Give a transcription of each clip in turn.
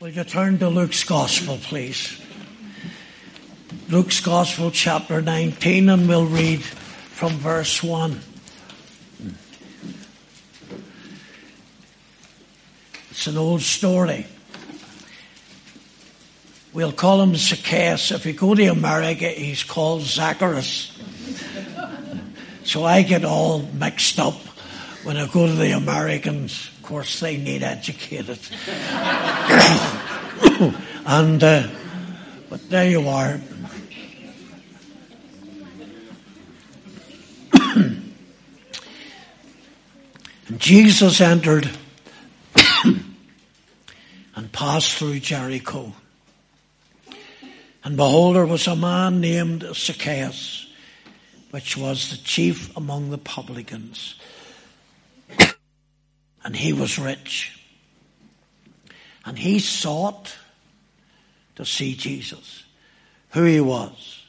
Will you turn to Luke's Gospel, please? Luke's Gospel, chapter 19, and we'll read from verse 1. It's an old story. We'll call him Zacchaeus. If you go to America, he's called Zacharias. So I get all mixed up when I go to the Americans. Course, they need educated. and, uh, but there you are. Jesus entered and passed through Jericho. And behold, there was a man named Zacchaeus, which was the chief among the publicans. And he was rich. And he sought to see Jesus, who he was,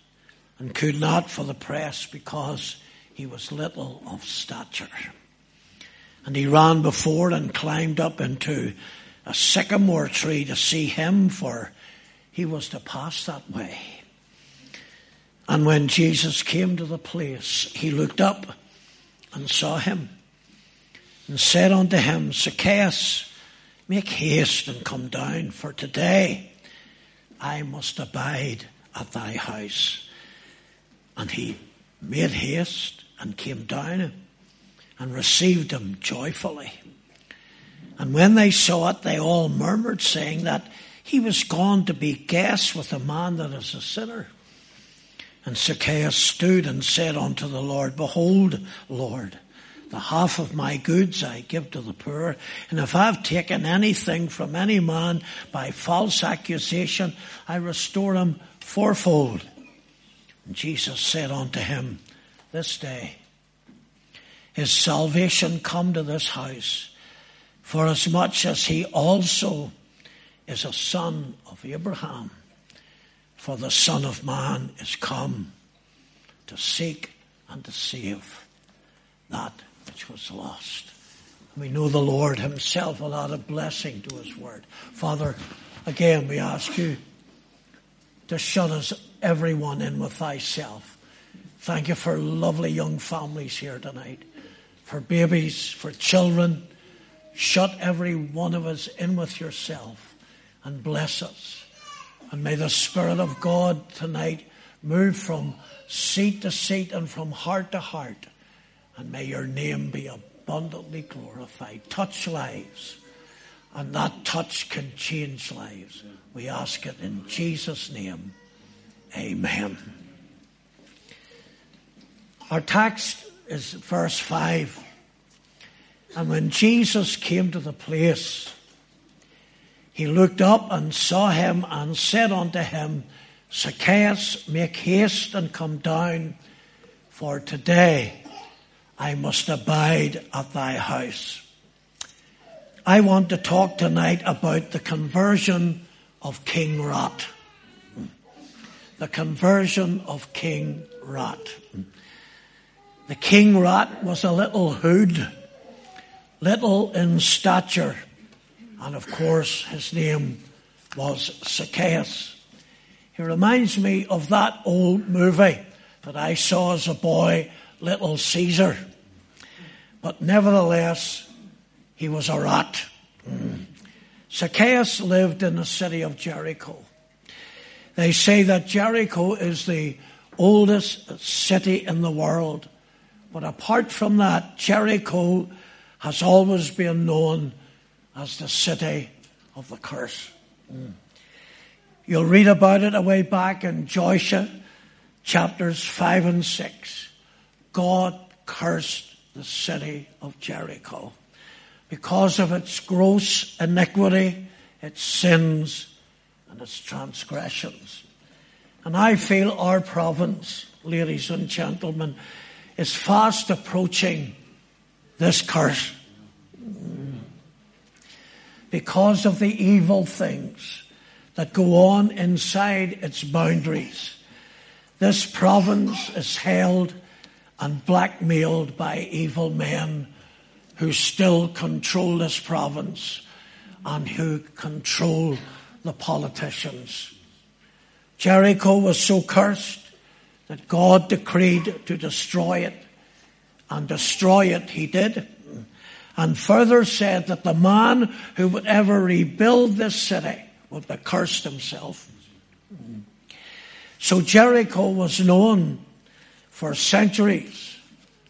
and could not for the press because he was little of stature. And he ran before and climbed up into a sycamore tree to see him, for he was to pass that way. And when Jesus came to the place, he looked up and saw him and said unto him, Zacchaeus, make haste and come down, for today I must abide at thy house. And he made haste and came down and received him joyfully. And when they saw it, they all murmured, saying that he was gone to be guest with a man that is a sinner. And Zacchaeus stood and said unto the Lord, Behold, Lord, the half of my goods I give to the poor, and if I've taken anything from any man by false accusation, I restore him fourfold. And Jesus said unto him, This day is salvation come to this house, for as much as he also is a son of Abraham. For the Son of Man is come to seek and to save that which was lost. We know the Lord Himself will add a blessing to His word. Father, again we ask you to shut us everyone in with thyself. Thank you for lovely young families here tonight for babies, for children. Shut every one of us in with yourself and bless us. And may the Spirit of God tonight move from seat to seat and from heart to heart. And may your name be abundantly glorified. Touch lives. And that touch can change lives. We ask it in Jesus' name. Amen. Our text is verse 5. And when Jesus came to the place, he looked up and saw him and said unto him, Zacchaeus, make haste and come down, for today I must abide at thy house. I want to talk tonight about the conversion of King Rat. The conversion of King Rat. The King Rat was a little hood, little in stature, and of course his name was Zacchaeus. He reminds me of that old movie that I saw as a boy, Little Caesar. But nevertheless, he was a rat. Mm. Zacchaeus lived in the city of Jericho. They say that Jericho is the oldest city in the world. But apart from that, Jericho has always been known as the city of the curse. Mm. You'll read about it away back in Joshua chapters 5 and 6. God cursed the city of Jericho because of its gross iniquity, its sins, and its transgressions. And I feel our province, ladies and gentlemen, is fast approaching this curse because of the evil things that go on inside its boundaries. This province is held and blackmailed by evil men who still control this province and who control the politicians. Jericho was so cursed that God decreed to destroy it. And destroy it he did. And further said that the man who would ever rebuild this city would be cursed himself. So Jericho was known for centuries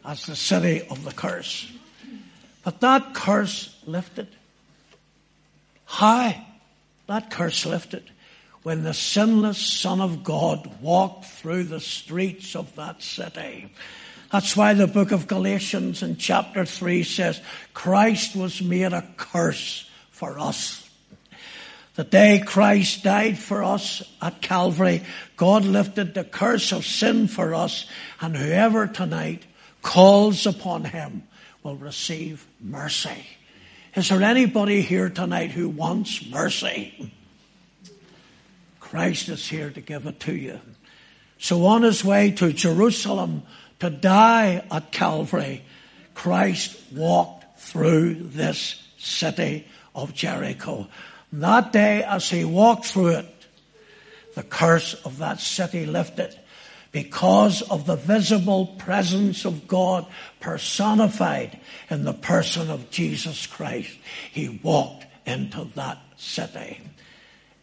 as the city of the curse. But that curse lifted. How? That curse lifted when the sinless Son of God walked through the streets of that city. That's why the book of Galatians in chapter 3 says, Christ was made a curse for us. The day Christ died for us at Calvary, God lifted the curse of sin for us, and whoever tonight calls upon him will receive mercy. Is there anybody here tonight who wants mercy? Christ is here to give it to you. So on his way to Jerusalem to die at Calvary, Christ walked through this city of Jericho. that day as he walked through it, the curse of that city lifted because of the visible presence of God personified in the person of Jesus Christ. He walked into that city.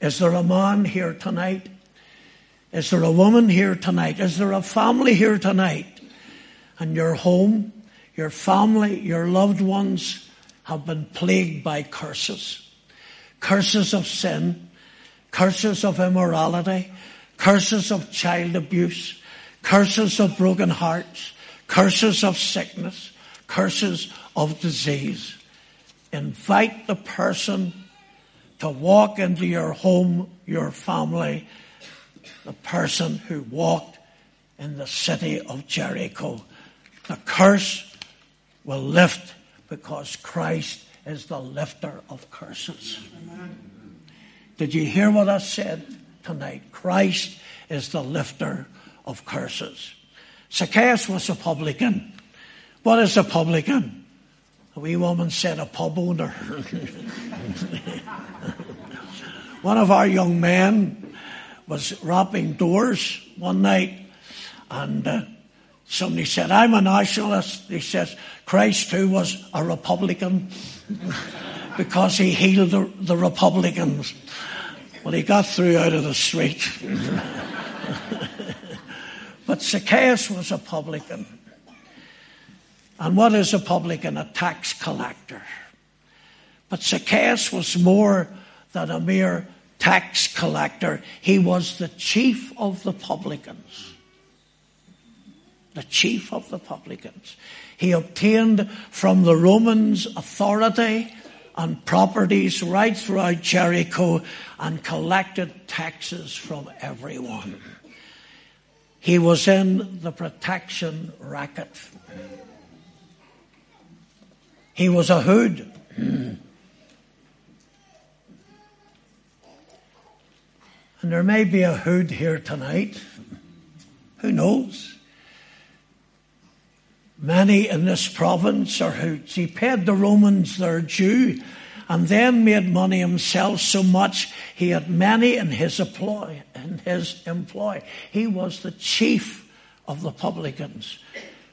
Is there a man here tonight? Is there a woman here tonight? Is there a family here tonight? And your home, your family, your loved ones have been plagued by curses. Curses of sin, curses of immorality, curses of child abuse, curses of broken hearts, curses of sickness, curses of disease. Invite the person to walk into your home, your family, the person who walked in the city of Jericho. The curse will lift because Christ is the lifter of curses. Did you hear what I said tonight? Christ is the lifter of curses. Zacchaeus was a publican. What is a publican? A wee woman said a pub owner. One of our young men was rapping doors one night and uh, somebody said, I'm a nationalist. He says, Christ too was a Republican because he healed the, the Republicans. Well, he got through out of the street. but Zacchaeus was a publican. And what is a publican? A tax collector. But Zacchaeus was more than a mere tax collector. He was the chief of the publicans. The chief of the publicans. He obtained from the Romans authority and properties right throughout Jericho and collected taxes from everyone. He was in the protection racket. He was a hood. And there may be a hood here tonight. Who knows? Many in this province are hoods. He paid the Romans their due and then made money himself so much he had many in his employ. In his employ. He was the chief of the publicans.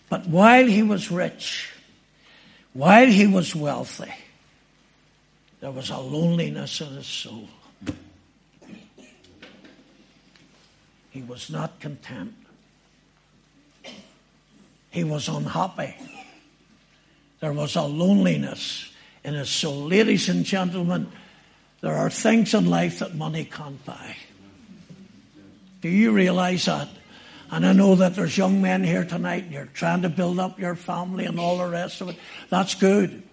But while he was rich, while he was wealthy, there was a loneliness in his soul. He was not content. He was unhappy. There was a loneliness in his soul. Ladies and gentlemen, there are things in life that money can't buy. Do you realize that? And I know that there's young men here tonight and you're trying to build up your family and all the rest of it. That's good.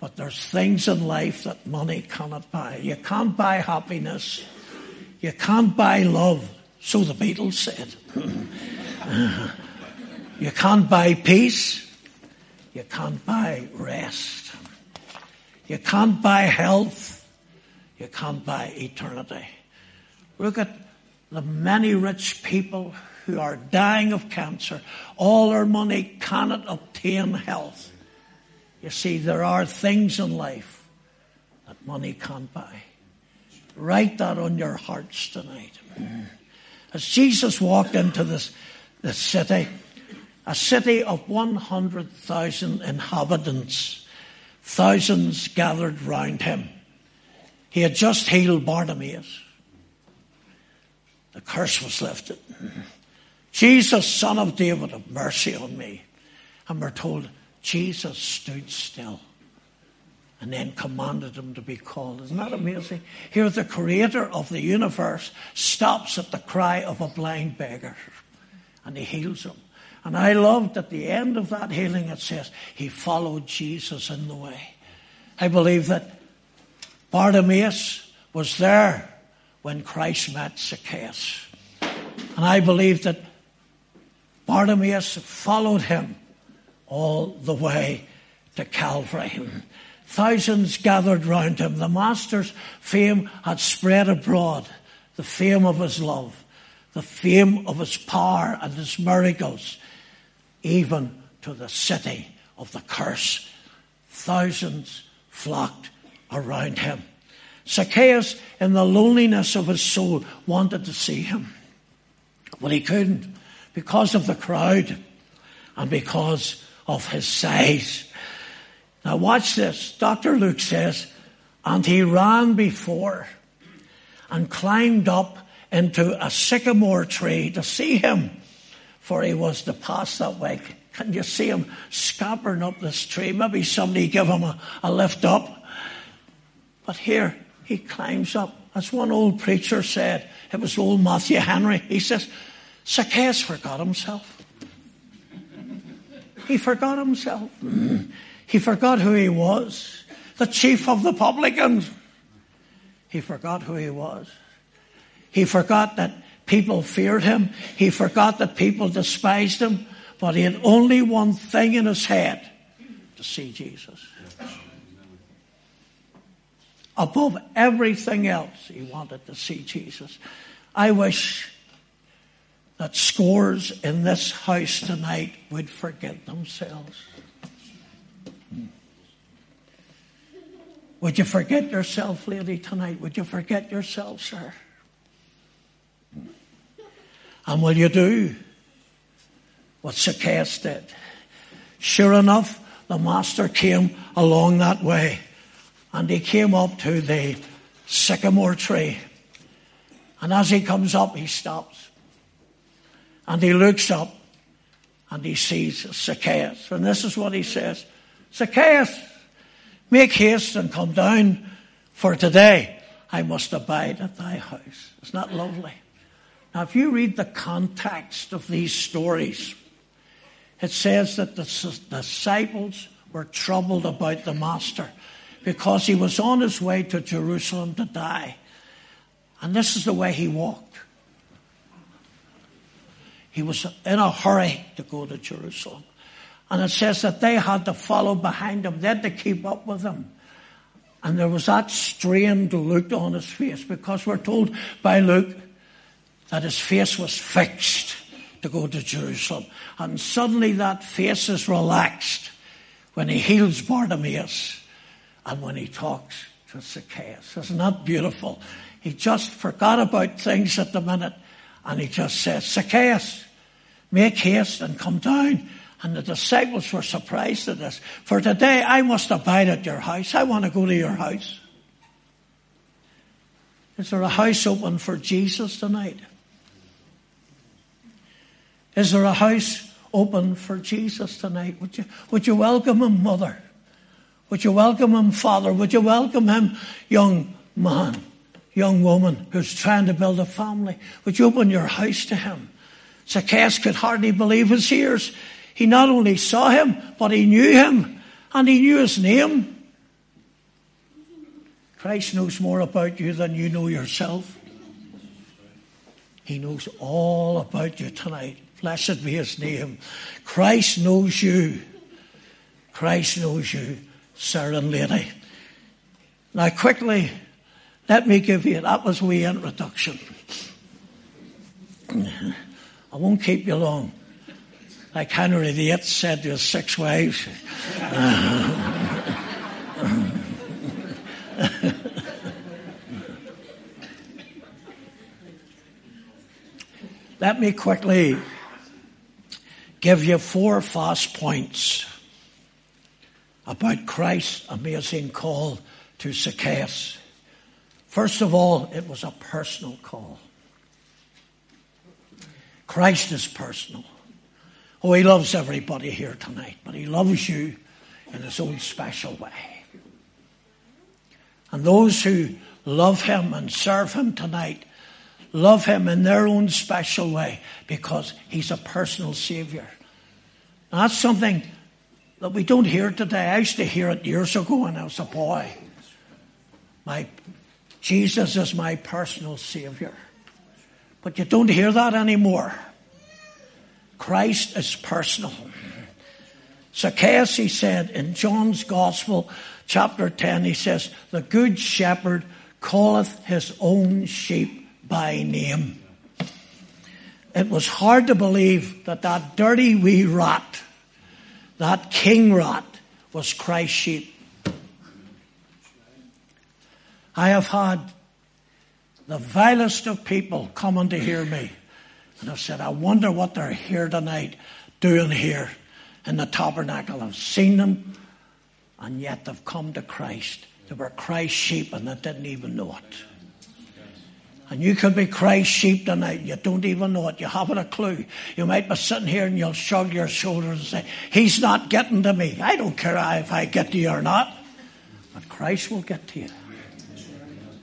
But there's things in life that money cannot buy. You can't buy happiness. You can't buy love. So the Beatles said. you can't buy peace. You can't buy rest. You can't buy health. You can't buy eternity. Look at the many rich people who are dying of cancer. All their money cannot obtain health. You see, there are things in life that money can't buy. Write that on your hearts tonight. As Jesus walked into this, this city, a city of 100,000 inhabitants, thousands gathered round him. He had just healed Bartimaeus. The curse was lifted. Jesus, son of David, have mercy on me. And we're told Jesus stood still and then commanded him to be called. Isn't that amazing? Here, the creator of the universe stops at the cry of a blind beggar and he heals him. And I loved at the end of that healing, it says, he followed Jesus in the way. I believe that Bartimaeus was there when Christ met Zacchaeus. And I believe that Bartimaeus followed him all the way to Calvary. Thousands gathered round him. The Master's fame had spread abroad. The fame of his love, the fame of his power and his miracles, even to the city of the curse. Thousands flocked around him. Zacchaeus, in the loneliness of his soul, wanted to see him. But he couldn't because of the crowd and because of his size. Now watch this. Dr. Luke says, and he ran before and climbed up into a sycamore tree to see him, for he was to pass that way. Can you see him scampering up this tree? Maybe somebody give him a, a lift up. But here he climbs up. As one old preacher said, it was old Matthew Henry. He says, Zacchaeus forgot himself. He forgot himself. He forgot who he was. The chief of the publicans. He forgot who he was. He forgot that people feared him. He forgot that people despised him. But he had only one thing in his head to see Jesus. Above everything else, he wanted to see Jesus. I wish that scores in this house tonight would forget themselves. Would you forget yourself, lady, tonight? Would you forget yourself, sir? And will you do what Zacchaeus did? Sure enough, the master came along that way and he came up to the sycamore tree. And as he comes up, he stops. And he looks up and he sees Zacchaeus. And this is what he says Zacchaeus, make haste and come down, for today I must abide at thy house. Isn't that lovely? Now, if you read the context of these stories, it says that the disciples were troubled about the Master because he was on his way to Jerusalem to die. And this is the way he walked. He was in a hurry to go to Jerusalem. And it says that they had to follow behind him. They had to keep up with him. And there was that strained look on his face because we're told by Luke that his face was fixed to go to Jerusalem. And suddenly that face is relaxed when he heals Bartimaeus and when he talks to Zacchaeus. Isn't that beautiful? He just forgot about things at the minute and he just says, Zacchaeus, make haste and come down. And the disciples were surprised at this. For today I must abide at your house. I want to go to your house. Is there a house open for Jesus tonight? Is there a house open for Jesus tonight? Would you, would you welcome him, mother? Would you welcome him, father? Would you welcome him, young man? young woman who's trying to build a family. Would you open your house to him? Zacchaeus could hardly believe his ears. He not only saw him, but he knew him and he knew his name. Christ knows more about you than you know yourself. He knows all about you tonight. Blessed be his name. Christ knows you. Christ knows you, sir and lady. Now, quickly, let me give you that was we introduction. I won't keep you long. Like Henry VIII said to his six wives. let me quickly give you four fast points about Christ's amazing call to Zacchaeus. First of all, it was a personal call. Christ is personal. Oh, he loves everybody here tonight, but he loves you in his own special way. And those who love him and serve him tonight love him in their own special way because he's a personal savior. Now, that's something that we don't hear today. I used to hear it years ago when I was a boy. My Jesus is my personal savior. But you don't hear that anymore. Christ is personal. Zacchaeus, he said in John's Gospel, chapter 10, he says, The good shepherd calleth his own sheep by name. It was hard to believe that that dirty wee rat, that king rat, was Christ's sheep. I have had the vilest of people coming to hear me. And I've said, I wonder what they're here tonight doing here in the tabernacle. I've seen them, and yet they've come to Christ. They were Christ's sheep and they didn't even know it. And you could be Christ's sheep tonight. You don't even know it. You haven't a clue. You might be sitting here and you'll shrug your shoulders and say, He's not getting to me. I don't care if I get to you or not. But Christ will get to you.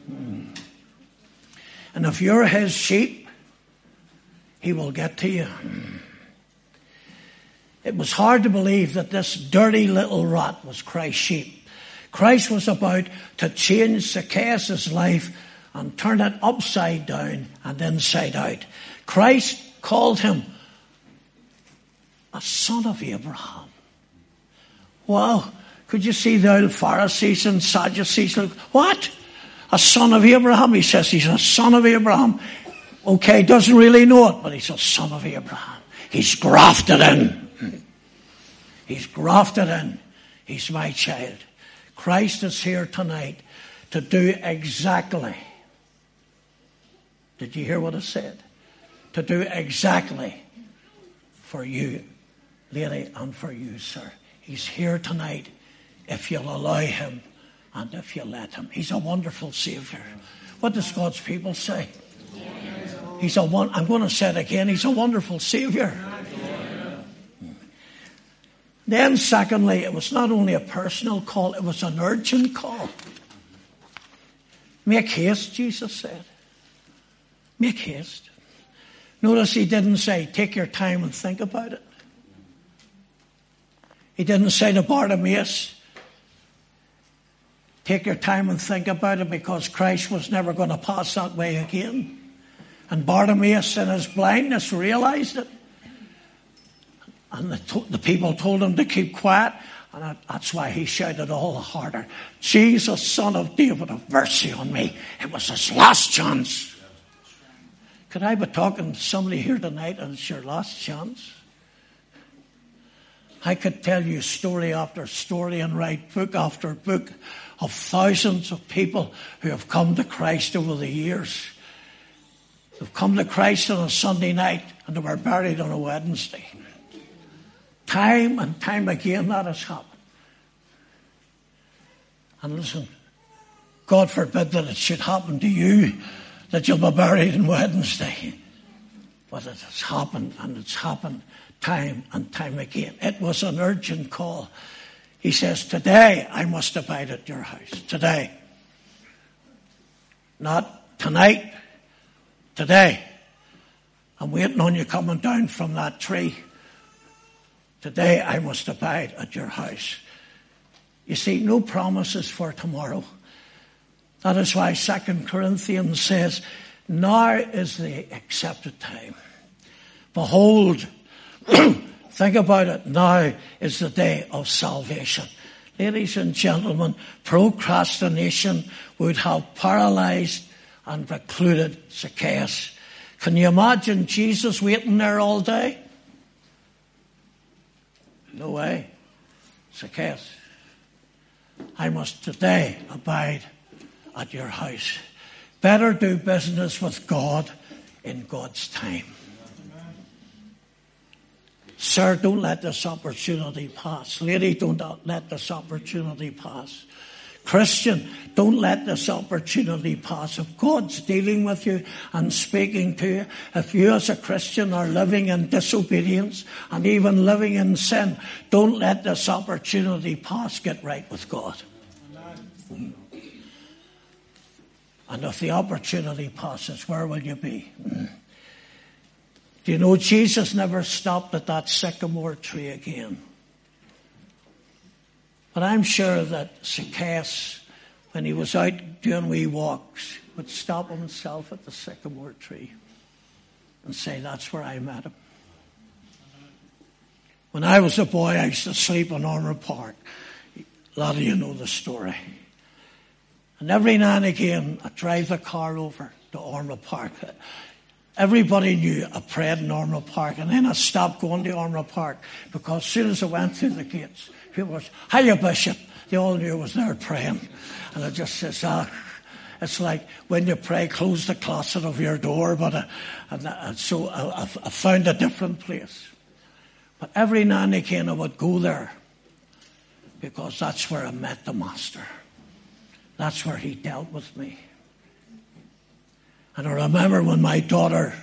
Hmm. And if you're His sheep, He will get to you. It was hard to believe that this dirty little rot was Christ's sheep. Christ was about to change Zacchaeus' life and turn it upside down and inside out. Christ called him a son of Abraham. Wow. Could you see the old Pharisees and Sadducees? Look, what? A son of Abraham? He says he's a son of Abraham. Okay, doesn't really know it, but he's a son of Abraham. He's grafted in. He's grafted in. He's my child. Christ is here tonight to do exactly did you hear what I said? To do exactly for you, lady, and for you, sir. He's here tonight if you'll allow him and if you let him. He's a wonderful Savior. What does God's people say? He's a one. I'm going to say it again. He's a wonderful Savior. Then, secondly, it was not only a personal call; it was an urgent call. Make haste, Jesus said. Make haste. Notice he didn't say, take your time and think about it. He didn't say to Bartimaeus, take your time and think about it because Christ was never going to pass that way again. And Bartimaeus, in his blindness, realized it. And the, the people told him to keep quiet. And that's why he shouted all the harder, Jesus, son of David, have mercy on me. It was his last chance. Could I be talking to somebody here tonight and it's your last chance? I could tell you story after story and write book after book of thousands of people who have come to Christ over the years. They've come to Christ on a Sunday night and they were buried on a Wednesday. Time and time again that has happened. And listen, God forbid that it should happen to you that you'll be buried on Wednesday. But it has happened, and it's happened time and time again. It was an urgent call. He says, Today I must abide at your house. Today. Not tonight. Today. I'm waiting on you coming down from that tree. Today I must abide at your house. You see, no promises for tomorrow. That is why Second Corinthians says, now is the accepted time. Behold, think about it, now is the day of salvation. Ladies and gentlemen, procrastination would have paralyzed and precluded Zacchaeus. Can you imagine Jesus waiting there all day? No way. Zacchaeus, I must today abide at your house. Better do business with God in God's time. Sir, don't let this opportunity pass. Lady, don't let this opportunity pass. Christian, don't let this opportunity pass. If God's dealing with you and speaking to you, if you as a Christian are living in disobedience and even living in sin, don't let this opportunity pass. Get right with God. And if the opportunity passes, where will you be? Do you know Jesus never stopped at that sycamore tree again? But I'm sure that Zacchaeus, when he was out doing wee walks, would stop himself at the sycamore tree and say, That's where I met him. When I was a boy, I used to sleep in Ormeau Park. A lot of you know the story. And every now and again, I'd drive the car over to Ormeau Park. Everybody knew I prayed in Ormeau Park, and then I stopped going to Ormeau Park because as soon as I went through the gates, People was, hiya, Bishop. They all knew I was there praying. And I just says, ah, it's like when you pray, close the closet of your door. But uh, and, uh, so I, I, found a different place. But every now and again I would go there because that's where I met the Master. That's where he dealt with me. And I remember when my daughter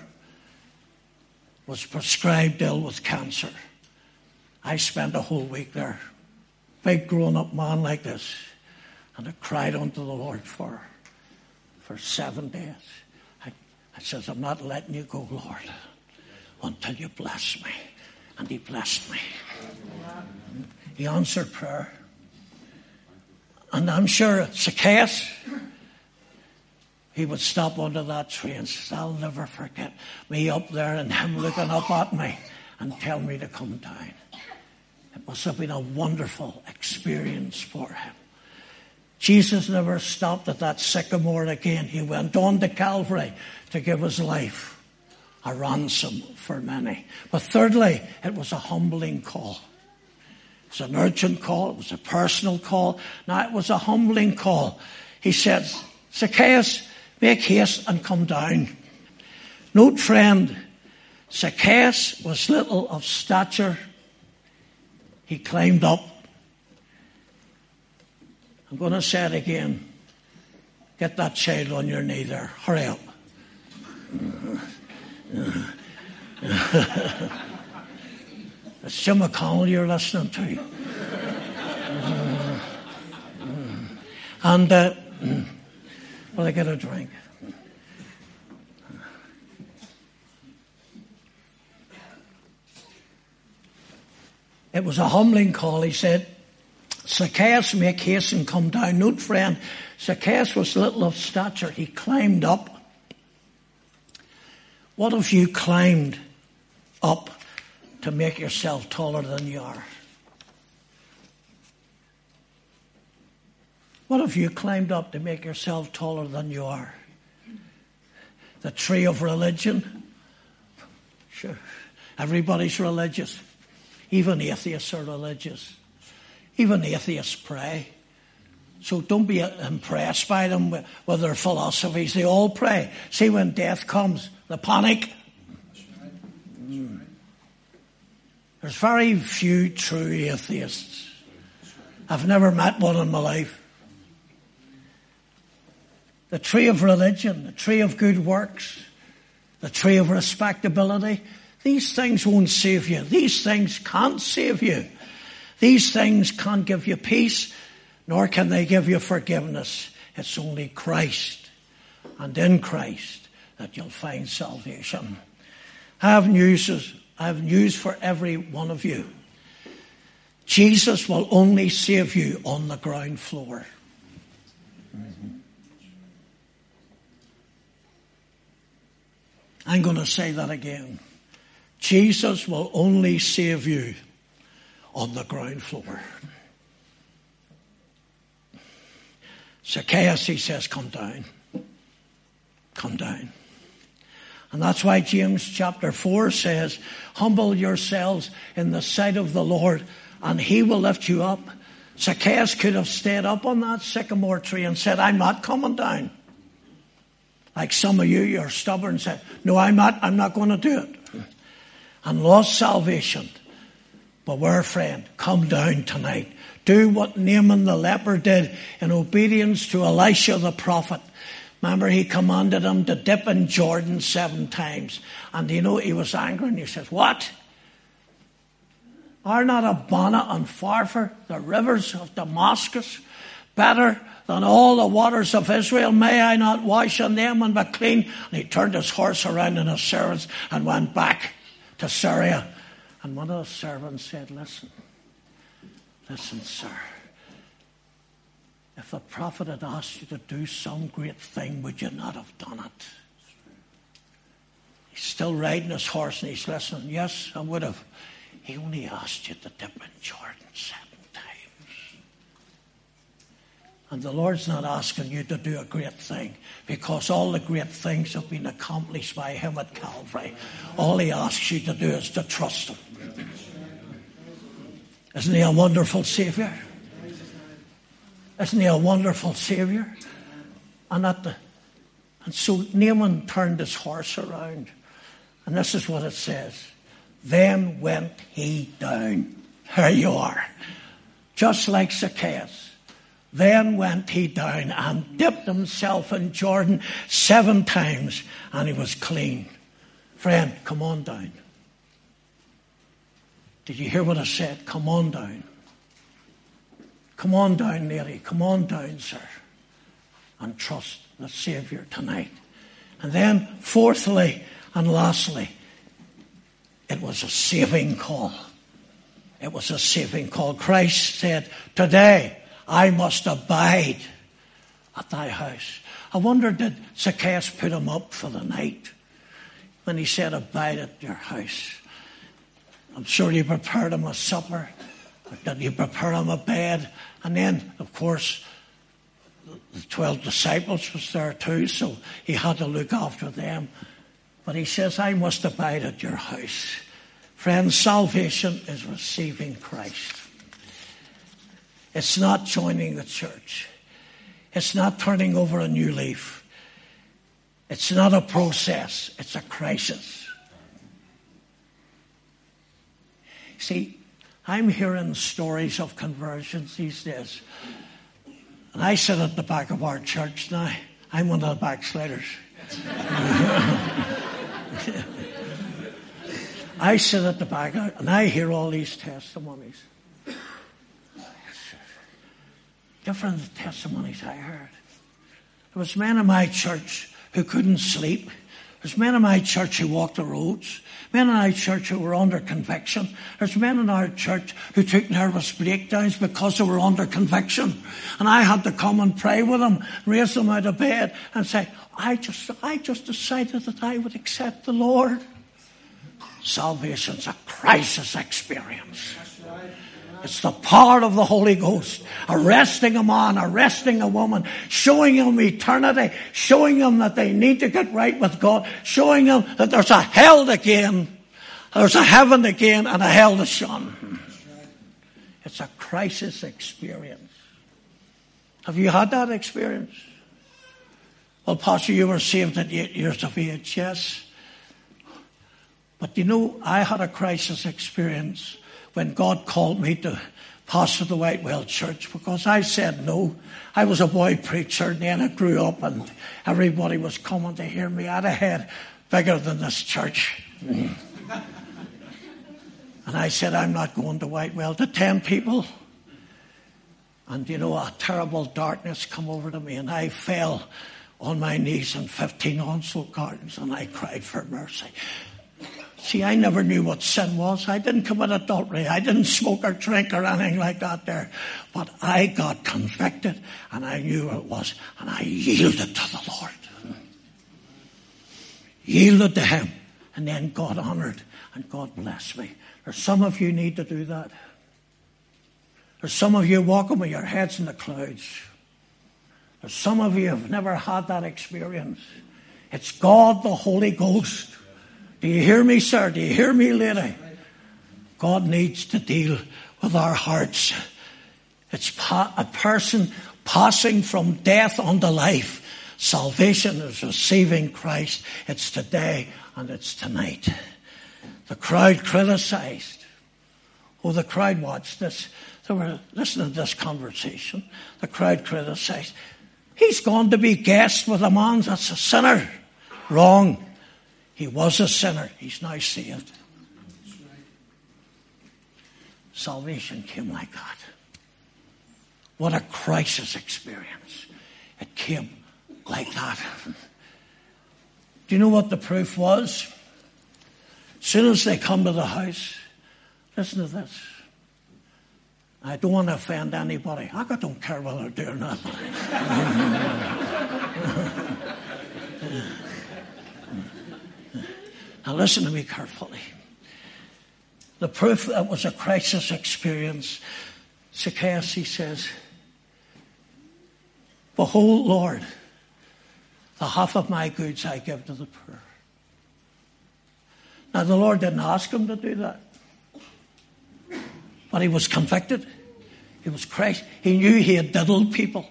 was prescribed ill with cancer, I spent a whole week there big grown up man like this. And I cried unto the Lord for, for seven days. I, I says, I'm not letting you go, Lord, until you bless me. And he blessed me. He answered prayer. And I'm sure Zacchaeus, he would stop under that tree and I'll never forget me up there and him looking up at me and tell me to come down. It must have been a wonderful experience for him. Jesus never stopped at that sycamore again. He went on to Calvary to give his life a ransom for many. But thirdly, it was a humbling call. Was an urgent call. It was a personal call. Now it was a humbling call. He said, Zacchaeus, make haste and come down. Note friend, Zacchaeus was little of stature he climbed up. I'm going to say it again. Get that child on your knee there. Hurry up. it's Jim McConnell you're listening to. and, uh, will I get a drink? It was a humbling call. He said, Zacchaeus, make haste and come down. Note, friend, Zacchaeus was little of stature. He climbed up. What if you climbed up to make yourself taller than you are? What if you climbed up to make yourself taller than you are? The tree of religion? Sure. Everybody's religious. Even atheists are religious. Even atheists pray. So don't be impressed by them with their philosophies. They all pray. See, when death comes, the panic. Mm. There's very few true atheists. I've never met one in my life. The tree of religion, the tree of good works, the tree of respectability, these things won't save you. These things can't save you. These things can't give you peace, nor can they give you forgiveness. It's only Christ and in Christ that you'll find salvation. I have news, I have news for every one of you. Jesus will only save you on the ground floor. I'm going to say that again. Jesus will only save you on the ground floor. Zacchaeus, he says, come down. Come down. And that's why James chapter 4 says, humble yourselves in the sight of the Lord and he will lift you up. Zacchaeus could have stayed up on that sycamore tree and said, I'm not coming down. Like some of you, you're stubborn and said, no, I'm not, I'm not going to do it and lost salvation. Beware, friend, come down tonight. Do what Naaman the leper did in obedience to Elisha the prophet. Remember, he commanded him to dip in Jordan seven times. And you know, he was angry and he says, What? Are not Abana and Pharpar, the rivers of Damascus, better than all the waters of Israel? May I not wash in them and be clean? And he turned his horse around and his servants and went back to Syria. And one of the servants said, Listen, listen, sir. If the prophet had asked you to do some great thing, would you not have done it? He's still riding his horse and he's listening. Yes, I would have. He only asked you to dip in Jordan seven times. And the Lord's not asking you to do a great thing because all the great things have been accomplished by Him at Calvary. All He asks you to do is to trust Him. Isn't He a wonderful Savior? Isn't He a wonderful Savior? And at the and so Naaman turned his horse around. And this is what it says. Then went he down. Here you are. Just like Zacchaeus. Then went he down and dipped himself in Jordan seven times and he was clean. Friend, come on down. Did you hear what I said? Come on down. Come on down, Mary. Come on down, sir. And trust the Savior tonight. And then, fourthly and lastly, it was a saving call. It was a saving call. Christ said, Today I must abide at thy house. I wonder, did Zacchaeus put him up for the night when he said, Abide at your house? I'm sure he prepared him a supper. Did he prepare him a bed? And then, of course, the 12 disciples was there too, so he had to look after them. But he says, I must abide at your house. Friends, salvation is receiving Christ. It's not joining the church. It's not turning over a new leaf. It's not a process. It's a crisis. See, I'm hearing stories of conversions these days. And I sit at the back of our church now. I'm one of the backsliders. I sit at the back and I hear all these testimonies. Different testimonies I heard. There was men in my church who couldn't sleep. There's men in my church who walked the roads. Men in our church who were under conviction. There's men in our church who took nervous breakdowns because they were under conviction. And I had to come and pray with them, raise them out of bed and say, I just, I just decided that I would accept the Lord. Salvation's a crisis experience. It's the power of the Holy Ghost arresting a man, arresting a woman, showing them eternity, showing them that they need to get right with God, showing them that there's a hell again, there's a heaven again, and a hell to shun. It's a crisis experience. Have you had that experience? Well, Pastor, you were saved at eight years of age, yes. But you know, I had a crisis experience when God called me to pastor the Whitewell Church because I said no. I was a boy preacher and then I grew up and everybody was coming to hear me. I had a head bigger than this church. and I said, I'm not going to Whitewell to 10 people. And you know, a terrible darkness come over to me and I fell on my knees in 15 Onslow Gardens and I cried for mercy. See, I never knew what sin was. I didn't commit adultery. I didn't smoke or drink or anything like that there. But I got convicted and I knew what it was and I yielded to the Lord. Yielded to Him. And then God honored and God blessed me. There's some of you need to do that. There's some of you walking with your heads in the clouds. There's some of you have never had that experience. It's God the Holy Ghost do you hear me, sir? Do you hear me, lady? God needs to deal with our hearts. It's a person passing from death unto life. Salvation is receiving Christ. It's today and it's tonight. The crowd criticized. Oh, the crowd watched this. They were listening to this conversation. The crowd criticized. He's going to be guest with a man that's a sinner. Wrong. He was a sinner. He's now saved. Salvation came like that. What a crisis experience. It came like that. Do you know what the proof was? As soon as they come to the house, listen to this. I don't want to offend anybody. I don't care whether they're doing that. now listen to me carefully. The proof that was a crisis experience, Zacchaeus, says, Behold, Lord, the half of my goods I give to the poor. Now, the Lord didn't ask him to do that. But he was convicted. He was Christ. He knew he had diddled people.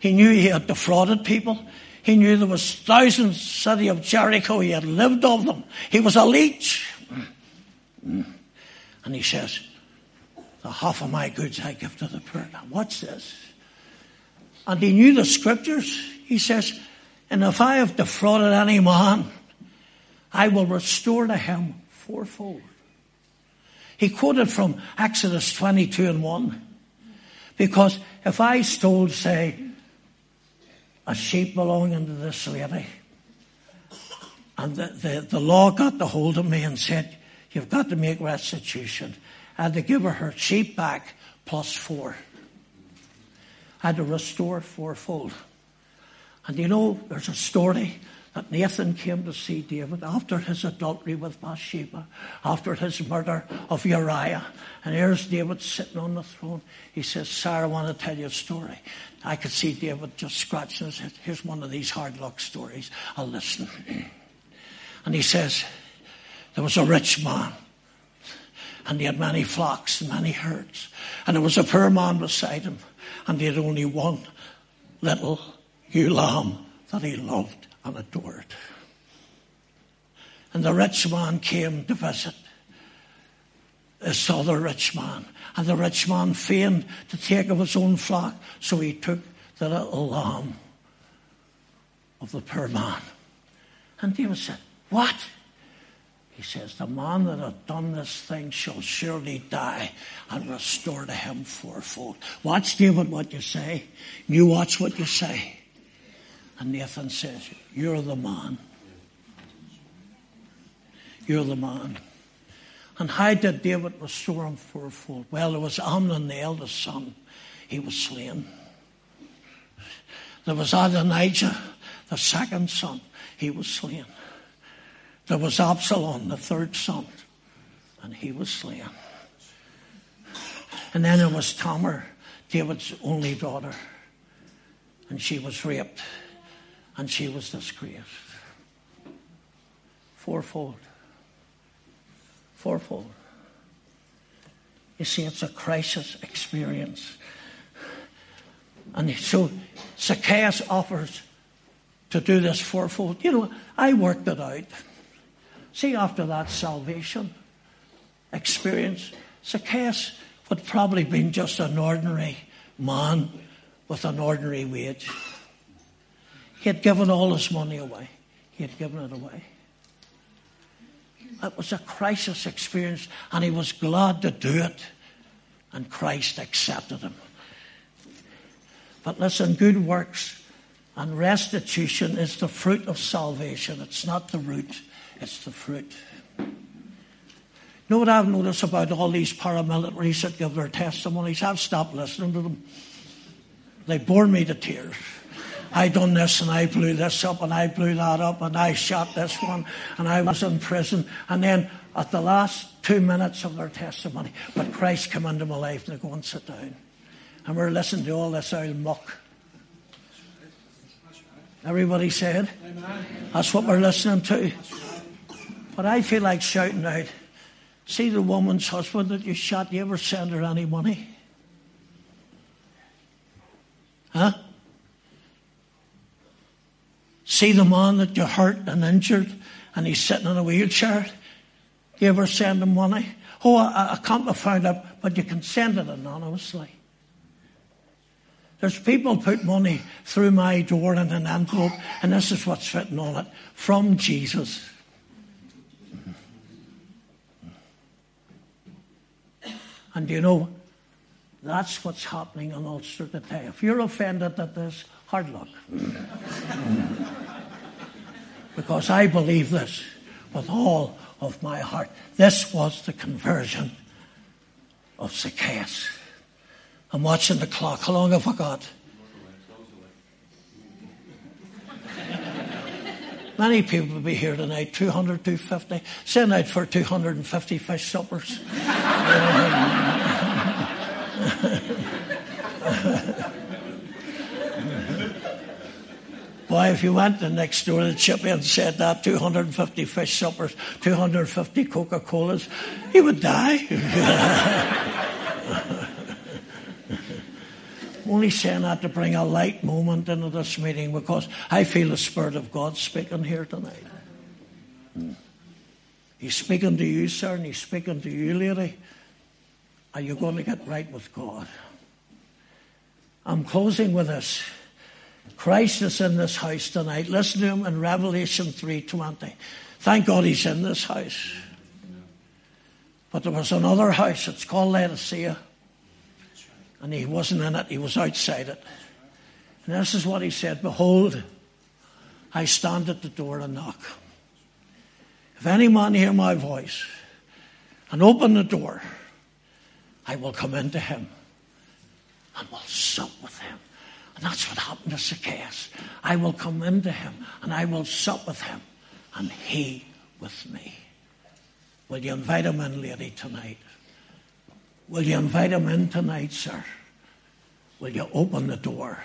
He knew he had defrauded people. He knew there was thousands, city of Jericho, he had lived of them. He was a leech. And he says, the half of my goods I give to the poor. Now watch this. And he knew the scriptures. He says, and if I have defrauded any man, I will restore to him fourfold. He quoted from Exodus 22 and 1. Because if I stole, say, a sheep belonging to this lady, and the, the, the law got the hold of me and said, You've got to make restitution. I had to give her her sheep back plus four. I had to restore fourfold. And you know, there's a story that Nathan came to see David after his adultery with Bathsheba, after his murder of Uriah. And here's David sitting on the throne. He says, Sir, I want to tell you a story. I could see David just scratching his head. Here's one of these hard luck stories. I'll listen. And he says, There was a rich man, and he had many flocks and many herds. And there was a poor man beside him, and he had only one little ewe lamb that he loved and adored. And the rich man came to visit this other rich man. And the rich man feigned to take of his own flock, so he took the little lamb of the poor man. And David said, What? He says, The man that hath done this thing shall surely die and restore to him fourfold. Watch, David, what you say. You watch what you say. And Nathan says, You're the man. You're the man. And how did David restore him fourfold? Well, there was Amnon, the eldest son. He was slain. There was Adonijah, the second son. He was slain. There was Absalom, the third son, and he was slain. And then there was Tamar, David's only daughter, and she was raped and she was disgraced. Fourfold. Fourfold. You see, it's a crisis experience. And so Zacchaeus offers to do this fourfold. You know, I worked it out. See, after that salvation experience, Zacchaeus would probably been just an ordinary man with an ordinary wage. He had given all his money away. He had given it away. It was a crisis experience, and he was glad to do it, and Christ accepted him. But listen, good works and restitution is the fruit of salvation. It's not the root, it's the fruit. You know what I've noticed about all these paramilitaries that give their testimonies? I've stopped listening to them. They bore me to tears. I done this and I blew this up and I blew that up and I shot this one and I was in prison. And then at the last two minutes of their testimony, but Christ came into my life and they go and sit down. And we're listening to all this old muck. Everybody said? Amen. That's what we're listening to. But I feel like shouting out, see the woman's husband that you shot, you ever send her any money? Huh? See the man that you hurt and injured and he's sitting in a wheelchair? You ever send him money? Oh, I, I can't be found out, but you can send it anonymously. There's people put money through my door in an envelope, and this is what's written on it from Jesus. And you know, that's what's happening in Ulster today. If you're offended at this, hard luck. because I believe this with all of my heart. This was the conversion of Zacchaeus. I'm watching the clock. How long have I got? Many people will be here tonight, 200, 250. Send out for 250 fish suppers. Why, if you went to next door to Chippy and said that 250 fish suppers, 250 Coca Colas, he would die. Only saying that to bring a light moment into this meeting because I feel the Spirit of God speaking here tonight. He's speaking to you, sir, and he's speaking to you, lady. Are you going to get right with God? I'm closing with this. Christ is in this house tonight. Listen to him in Revelation 3.20. Thank God he's in this house. But there was another house, it's called Laodicea. And he wasn't in it, he was outside it. And this is what he said Behold, I stand at the door and knock. If any man hear my voice and open the door, I will come into him and will sup with him. And that's what happened to Zacchaeus. I will come into him and I will sup with him and he with me. Will you invite him in, lady, tonight? Will you invite him in tonight, sir? Will you open the door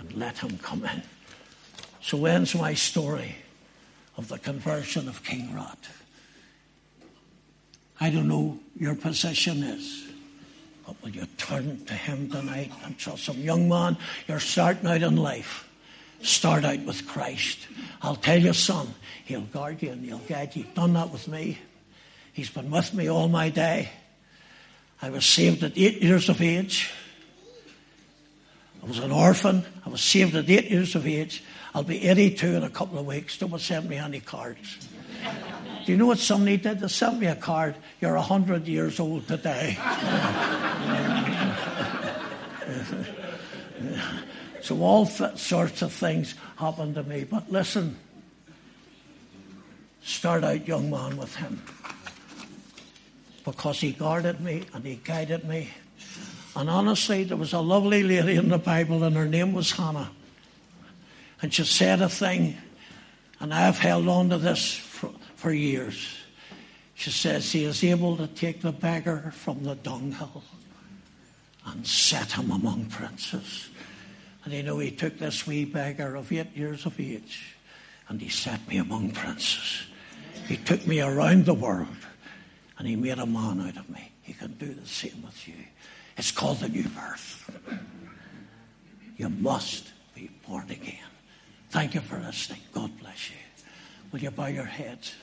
and let him come in? So ends my story of the conversion of King Rat. I don't know your position is. But will you turn to him tonight and trust him? Young man, you're starting out in life. Start out with Christ. I'll tell you, son, he'll guard you and he'll guide you. He's done that with me. He's been with me all my day. I was saved at eight years of age. I was an orphan. I was saved at eight years of age. I'll be 82 in a couple of weeks. Don't send me any cards. Do you know what somebody did? They sent me a card. You're 100 years old today. so all sorts of things happened to me. But listen, start out, young man, with him. Because he guarded me and he guided me. And honestly, there was a lovely lady in the Bible, and her name was Hannah. And she said a thing, and I've held on to this for years. She says, He is able to take the beggar from the dunghill and set him among princes. And you know, He took this wee beggar of eight years of age and He set me among princes. He took me around the world and He made a man out of me. He can do the same with you. It's called the new birth. You must be born again. Thank you for listening. God bless you. Will you bow your heads?